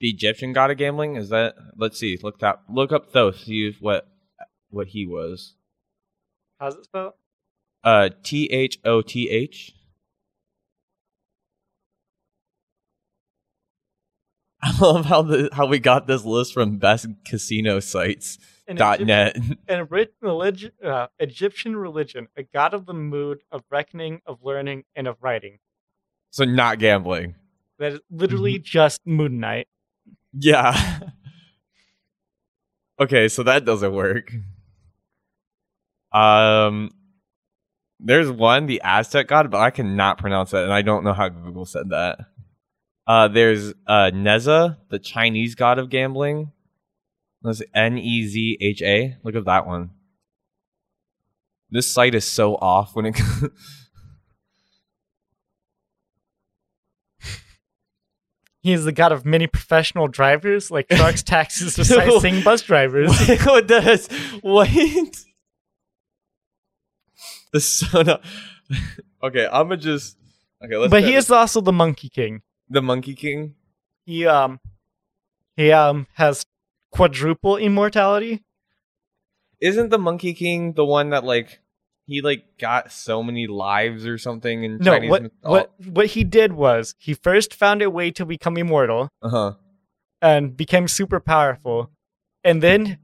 the Egyptian god of gambling. Is that? Let's see. Look that. Look up Thoth. See what what he was. How's it spelled? Uh, T H O T H. I love how the how we got this list from best casino sites An dot net. An religion, uh, Egyptian religion, a god of the mood, of reckoning, of learning, and of writing. so not gambling. That is literally Mm-hmm. just Moon Knight. Yeah. okay, so that doesn't work. Um, there's one, the Aztec god, but I cannot pronounce that, and I don't know how Google said that. Uh, there's uh Nezha, the Chinese god of gambling. That's N E Z H A. Look at that one. This site is so off when it. He is the god of many professional drivers, like trucks, taxis, or sightseeing bus drivers. what does what? The son of Okay, I'm gonna just okay. Let's. but he is also the Monkey King. The Monkey King. He um, he um has quadruple immortality. Isn't the Monkey King the one that like he like got so many lives or something in No, Chinese? what myth- what what he did was he first found a way to become immortal. Uh huh. and became super powerful. And then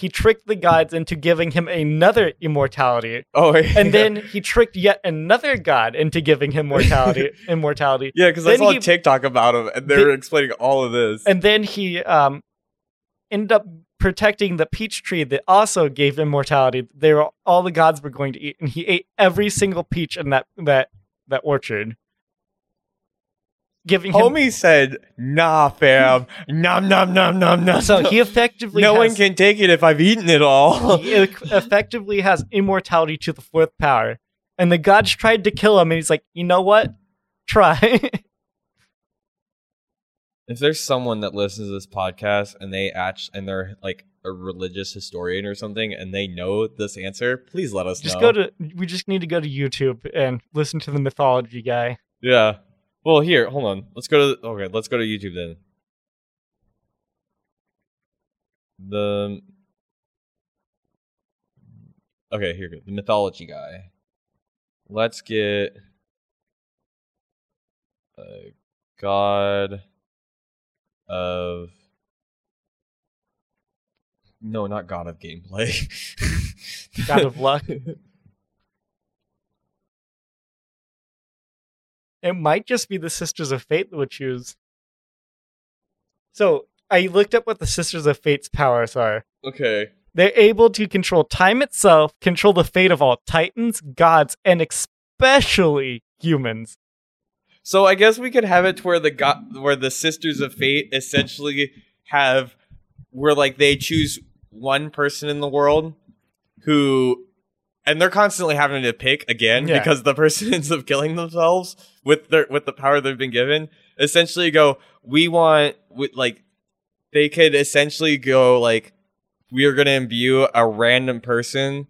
he tricked the gods into giving him another immortality. Oh, And then he tricked yet another god into giving him mortality immortality. yeah, because I saw he- a TikTok about him, and they They- were explaining all of this. And then he um ended up protecting the peach tree that also gave immortality. They were all the gods were going to eat, and he ate every single peach in that that that orchard. Giving him Homie said, "Nah, fam, nom nom nom nom nom." so he effectively no one can take it if I've eaten it all. he effectively has immortality to the fourth power. And the gods tried to kill him, and he's like, you know what? Try. if there's someone that listens to this podcast and they act and they're like a religious historian or something and they know this answer, please let us just know. go to. We just need to go to YouTube and listen to the mythology guy. yeah. Well, here, hold on. Let's go to okay. Let's go to YouTube then. The okay, here we go. The mythology guy. Let's get a god of no, not god of gameplay. God of luck. It might just be the Sisters of Fate that would choose. So I looked up what the Sisters of Fate's powers are. okay. They're able to control time itself, control the fate of all titans, gods, and especially humans. So I guess we could have it to where the go- where the Sisters of Fate essentially have where like they choose one person in the world who and they're constantly having to pick again Yeah. because the person ends up killing themselves with their with the power they've been given. Essentially go, we want with like they could essentially go like we are going to imbue a random person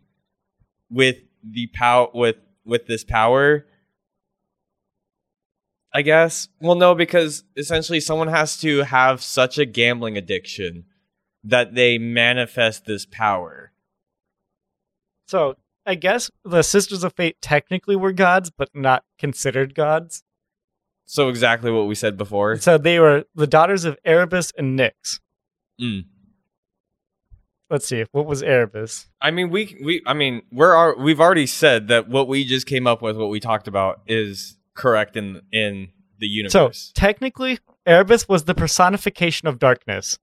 with the power with with this power I guess. Well, no, because essentially someone has to have such a gambling addiction that they manifest this power. So I guess the Sisters of Fate technically were gods, but not considered gods. So exactly what we said before. So they were the daughters of Erebus and Nyx. Mm. Let's see, what was Erebus? I mean, we we I mean, we're our, we've already said that what we just came up with, what we talked about, is correct in in the universe. So technically, Erebus was the personification of darkness.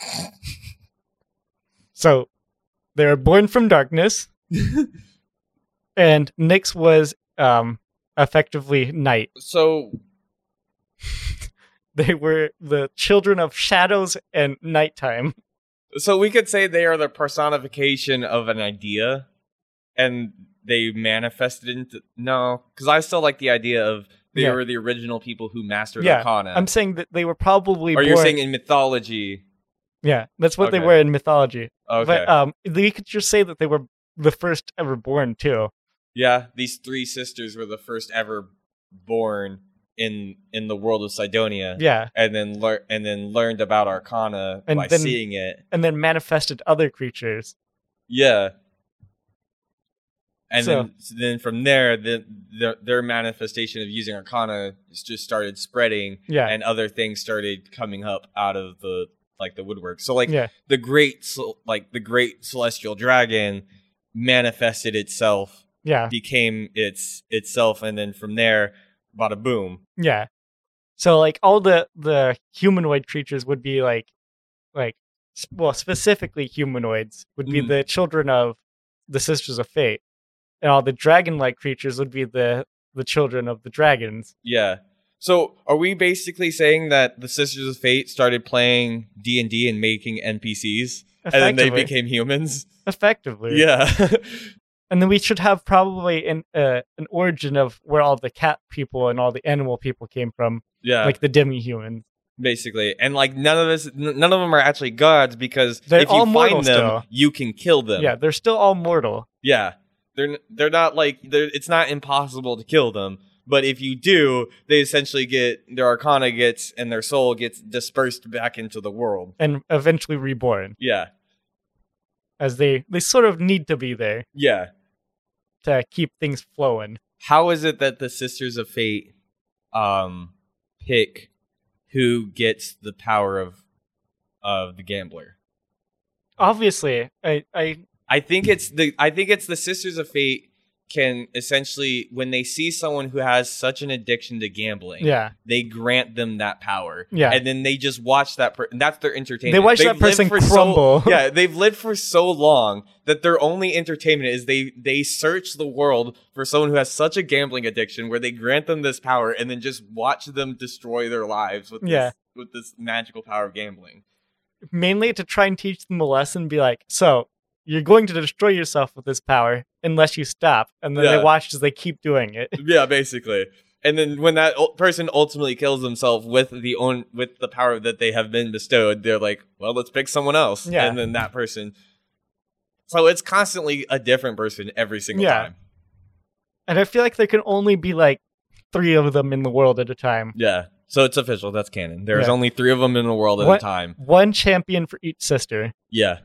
so they were born from darkness, and Nyx was um, effectively night. So, They were the children of shadows and nighttime. so we could say they are the personification of an idea, and they manifested into no, because I still like the idea of they Yeah. were the original people who mastered Yeah, Arcana. I'm saying that they were probably or born. you're saying in mythology? yeah, that's what they were in mythology. Okay, But um, you could just say that they were the first ever born too. yeah, these three sisters were the first ever born in in the world of Cydonia. Yeah, and then lear- and then learned about Arcana And by then- seeing it. and then manifested other creatures. Yeah. And So- then so then from there, the, the their manifestation of using Arcana just started spreading, Yeah, and other things started coming up out of the like the woodwork. So like yeah, the great like the great celestial dragon manifested itself, yeah, became its itself, and then from there, bada boom. yeah. So like all the the humanoid creatures would be like, like, well, specifically humanoids would be Mhm. the children of the Sisters of Fate, and all the dragon-like creatures would be the the children of the dragons. Yeah. So are we basically saying that the Sisters of Fate started playing D and D and making NPCs, and then they became humans? Effectively, Yeah. And then we should have probably an uh, an origin of where all the cat people and all the animal people came from, yeah. like the demi-humans. basically, and like none of this, n- none of them are actually gods because They're if you find them, still. you can kill them. Yeah, they're still all mortal. Yeah. They're n- they're not like they're, it's not impossible to kill them. But if you do, they essentially get their arcana gets and their soul gets dispersed back into the world. and eventually reborn Yeah. As they they sort of need to be there Yeah. to keep things flowing how is it that the sisters of fate um pick who gets the power of of the gambler. Obviously, I, I I think it's the I think it's the Sisters of Fate can essentially when they see someone who has such an addiction to gambling, yeah, they grant them that power. Yeah. And then they just watch that person. That's their entertainment. They watch They've that person for so- crumble. yeah, they've lived for so long that their only entertainment is they they search the world for someone who has such a gambling addiction where they grant them this power and then just watch them destroy their lives with Yeah. this, with this magical power of gambling. mainly to try and teach them a lesson. Be like, so you're going to destroy yourself with this power unless you stop. And then Yeah. they watch as they keep doing it. yeah, basically. And then when that person ultimately kills themselves with the own with the power that they have been bestowed, they're like, "Well, let's pick someone else." Yeah. And then that person. So it's constantly a different person every single Yeah. time. And I feel like there can only be like three of them in the world at a time. Yeah. So it's official. That's canon. There's Yeah. only three of them in the world at a time. One champion for each sister. Yeah.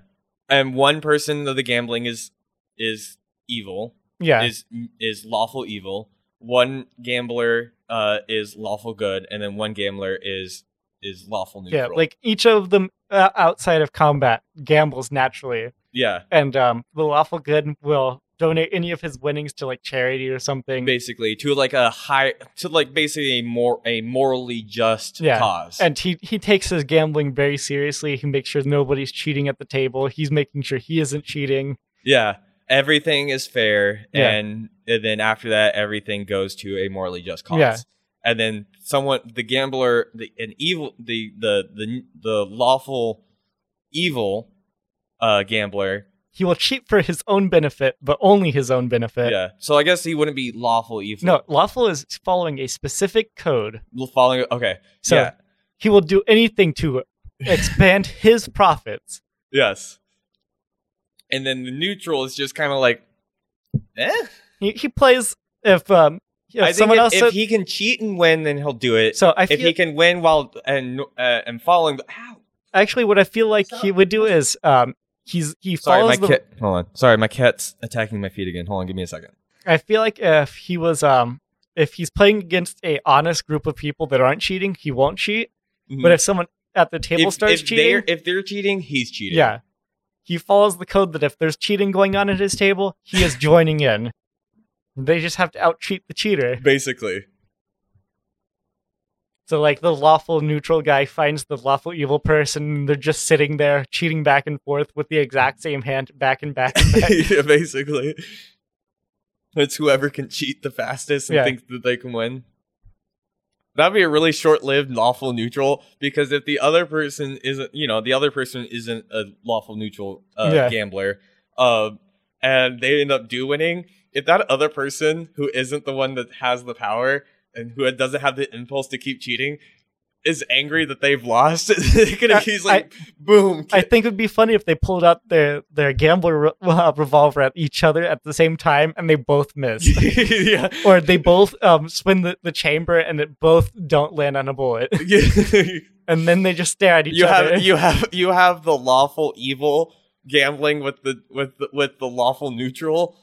And one person of the gambling is is evil. Yeah. Is is lawful evil. One gambler uh is lawful good, and then one gambler is is lawful neutral. yeah. Like each of them uh, outside of combat gambles naturally. yeah. And um, the lawful good will donate any of his winnings to like charity or something. basically to like a high to like basically a more a morally just Yeah, cause. And he he takes his gambling very seriously. He makes sure nobody's cheating at the table. He's making sure he isn't cheating. yeah, everything is fair, Yeah. and, and then after that, everything goes to a morally just cause. Yeah. And then someone, the gambler, the an evil, the the the the lawful evil uh gambler. He will cheat for his own benefit, but only his own benefit. Yeah. So I guess he wouldn't be lawful evil. No, lawful is following a specific code. following. Okay. So yeah. he will do anything to expand his profits. Yes. And then the neutral is just kind of like, eh. He, he plays if um if I think someone if, else if said- he can cheat and win, then he'll do it. so I if he can win while and uh, and following, the, ow, actually what I feel like he would do is um he's he sorry, follows my the cat. Hold on, sorry, my cat's attacking my feet again. Hold on, give me a second. I feel like if he was um if he's playing against a honest group of people that aren't cheating, he won't cheat. But if someone at the table Mm-hmm. if, starts if cheating, they're if they're cheating, he's cheating. yeah, he follows the code that if there's cheating going on at his table, he is joining in. They just have to out cheat the cheater. basically. So like the lawful neutral guy finds the lawful evil person, and they're just sitting there cheating back and forth with the exact same hand, back and back. And back. yeah, basically. It's whoever can cheat the fastest and Yeah. thinks that they can win. That'd be a really short-lived lawful neutral because if the other person isn't, you know, the other person isn't a lawful neutral uh, Yeah. gambler, uh, and they end up do winning, if that other person who isn't the one that has the power and who doesn't have the impulse to keep cheating is angry that they've lost, they could I- he's like, boom. I think it would be funny if they pulled out their their gambler uh, revolver at each other at the same time and they both miss. yeah. or they both um, spin the, the chamber and it both don't land on a bullet, and then they just stare at each you other. have you have you have the lawful evil gambling with the with the, with the lawful neutral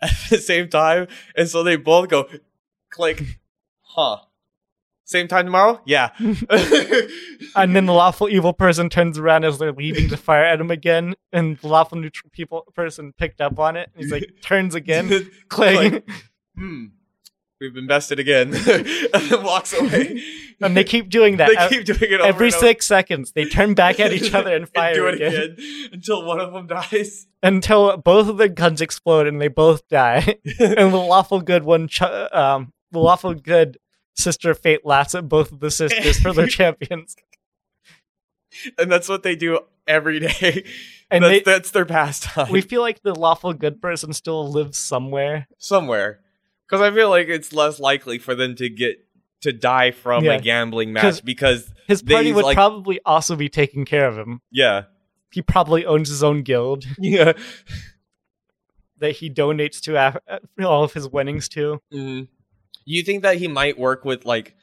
at the same time, and so they both go click, huh? Same time tomorrow? Yeah. and then the lawful evil person turns around as they're leaving to fire at him again, and the lawful neutral people person picked up on it. And he's like turns again, click, Click. hmm. We've invested again. and then walks away. and they keep doing that They keep doing it over every and over. six seconds. They turn back at each other and fire do it again, again until one of them dies. until both of their guns explode and they both die. and the lawful good one, ch- um, the lawful good sister of fate laughs at both of the sisters for their champions, and that's what they do every day. and that's, they, that's their pastime. we feel like the lawful good person still lives somewhere. somewhere, because I feel like it's less likely for them to get to die from Yeah. a gambling match because His party would like- probably also be taking care of him. yeah, He probably owns his own guild yeah. that he donates to af- all of his winnings to. hmm You think that he might work with like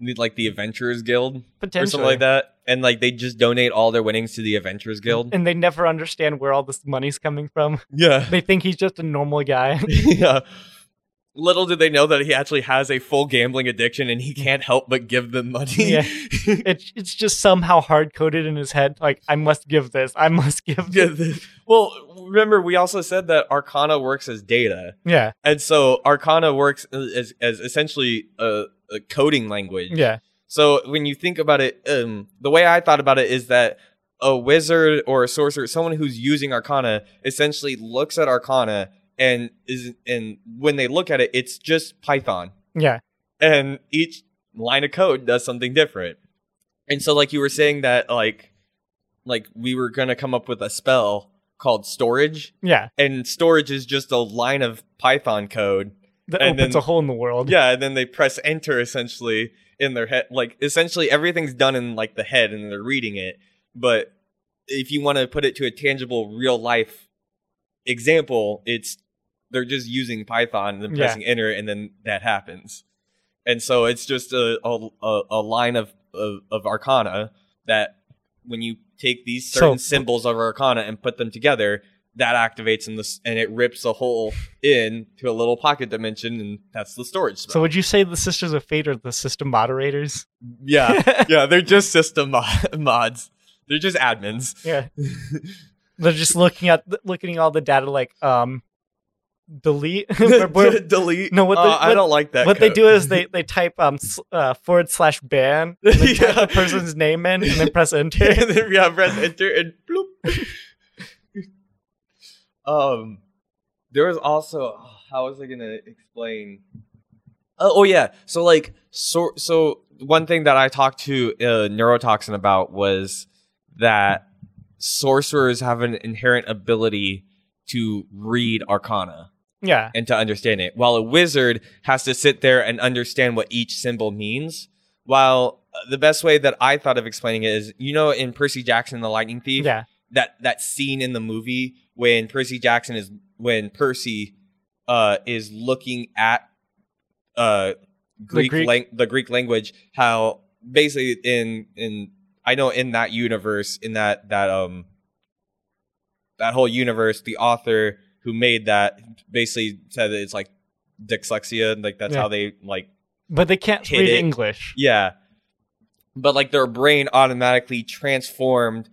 the- like the Adventurers Guild or Potentially. something like that, and like they just donate all their winnings to the Adventurers Guild? And they never understand where all this money's coming from. Yeah, They think he's just a normal guy. yeah. Little did they know that he actually has a full gambling addiction and he can't help but give them money. Yeah. It's it's just somehow hard coded in his head. Like I must give this. I must give. Yeah, This. well, remember we also said that Arcana works as data, Yeah. and so Arcana works as, as essentially a, a coding language. Yeah. So when you think about it, um, the way I thought about it is that a wizard or a sorcerer, someone who's using Arcana, essentially looks at Arcana and is and when they look at it, it's just Python, Yeah. and each line of code does something different. And so, like you were saying that, like, like we were gonna come up with a spell called storage, Yeah. and storage is just a line of Python code That And opens then- a hole in the world. yeah, and then they press enter essentially in their head. Like essentially everything's done in like the head and they're reading it. But if you want to put it to a tangible real life example, it's they're just using Python and then Yeah. pressing enter and then that happens. And so it's just a a, a, line of, of of arcana that when you take these So- certain symbols of arcana and put them together, that activates in this and it rips a hole in to a little pocket dimension and that's the storage spell. So would you say the Sisters of Fate are the system moderators? yeah. yeah, they're just system mo- mods. They're just admins. Yeah. They're just looking at looking at all the data like um delete Delete. No, what Uh, the- I don't like that. what they do is they they type um uh, forward slash ban and then Yeah. the person's name in and then press enter. and then yeah, press enter and bloop. um, there was also how was I gonna explain? Oh, oh yeah, so like so so one thing that I talked to uh, neurotoxin about was that sorcerers have an inherent ability to read arcana yeah. and to understand it, while a wizard has to sit there and understand what each symbol means. While uh, the best way that I thought of explaining it is, you know, in Percy Jackson the Lightning Thief, Yeah. that that scene in the movie when Percy Jackson is when Percy uh is looking at uh Greek Greek- lang- the Greek language how basically in in I know in that universe in that that um that whole universe the author who made that basically said that it's like dyslexia like that's Yeah. how they like But they can't read it. English. yeah. But like their brain automatically transformed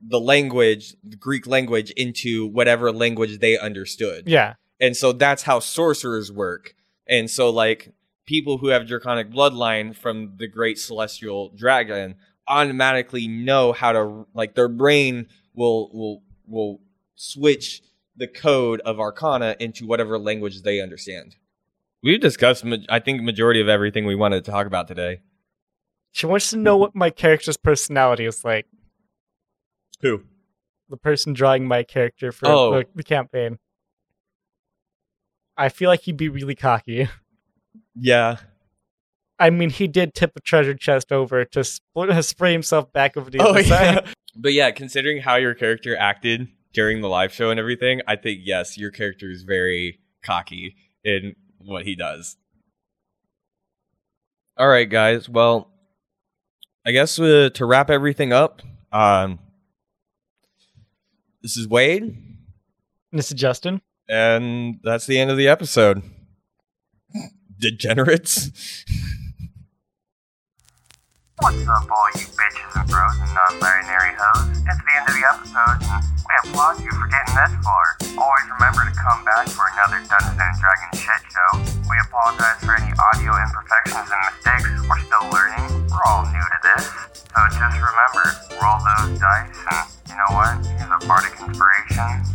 the language, the Greek language, into whatever language they understood. Yeah. And so that's how sorcerers work. And so like people who have draconic bloodline from the great celestial dragon automatically know how to like their brain will will will switch the code of arcana into whatever language they understand. We've discussed I think majority of everything we wanted to talk about today. She wants to know what my character's personality is like. Who? The person drawing my character for Oh. the, the campaign. I feel like he'd be really cocky. Yeah. I mean, he did tip a treasure chest over to sp- spray himself back over the Oh other yeah. side. But yeah, considering how your character acted during the live show and everything, I think yes, your character is very cocky in what he does. All right, guys. Well, I guess uh, to wrap everything up, um, this is Wade, This is Justin. and that's the end of the episode. Degenerates. What's up, all you bitches and bros and non-binary hoes? It's the end of the episode, and we applaud you for getting this far. Always remember to come back for another Dungeons and Dragons shit show. We apologize for any audio imperfections and mistakes. We're still learning. We're all new to this. So just remember, roll those dice, and you know what? Here's a bardic inspiration.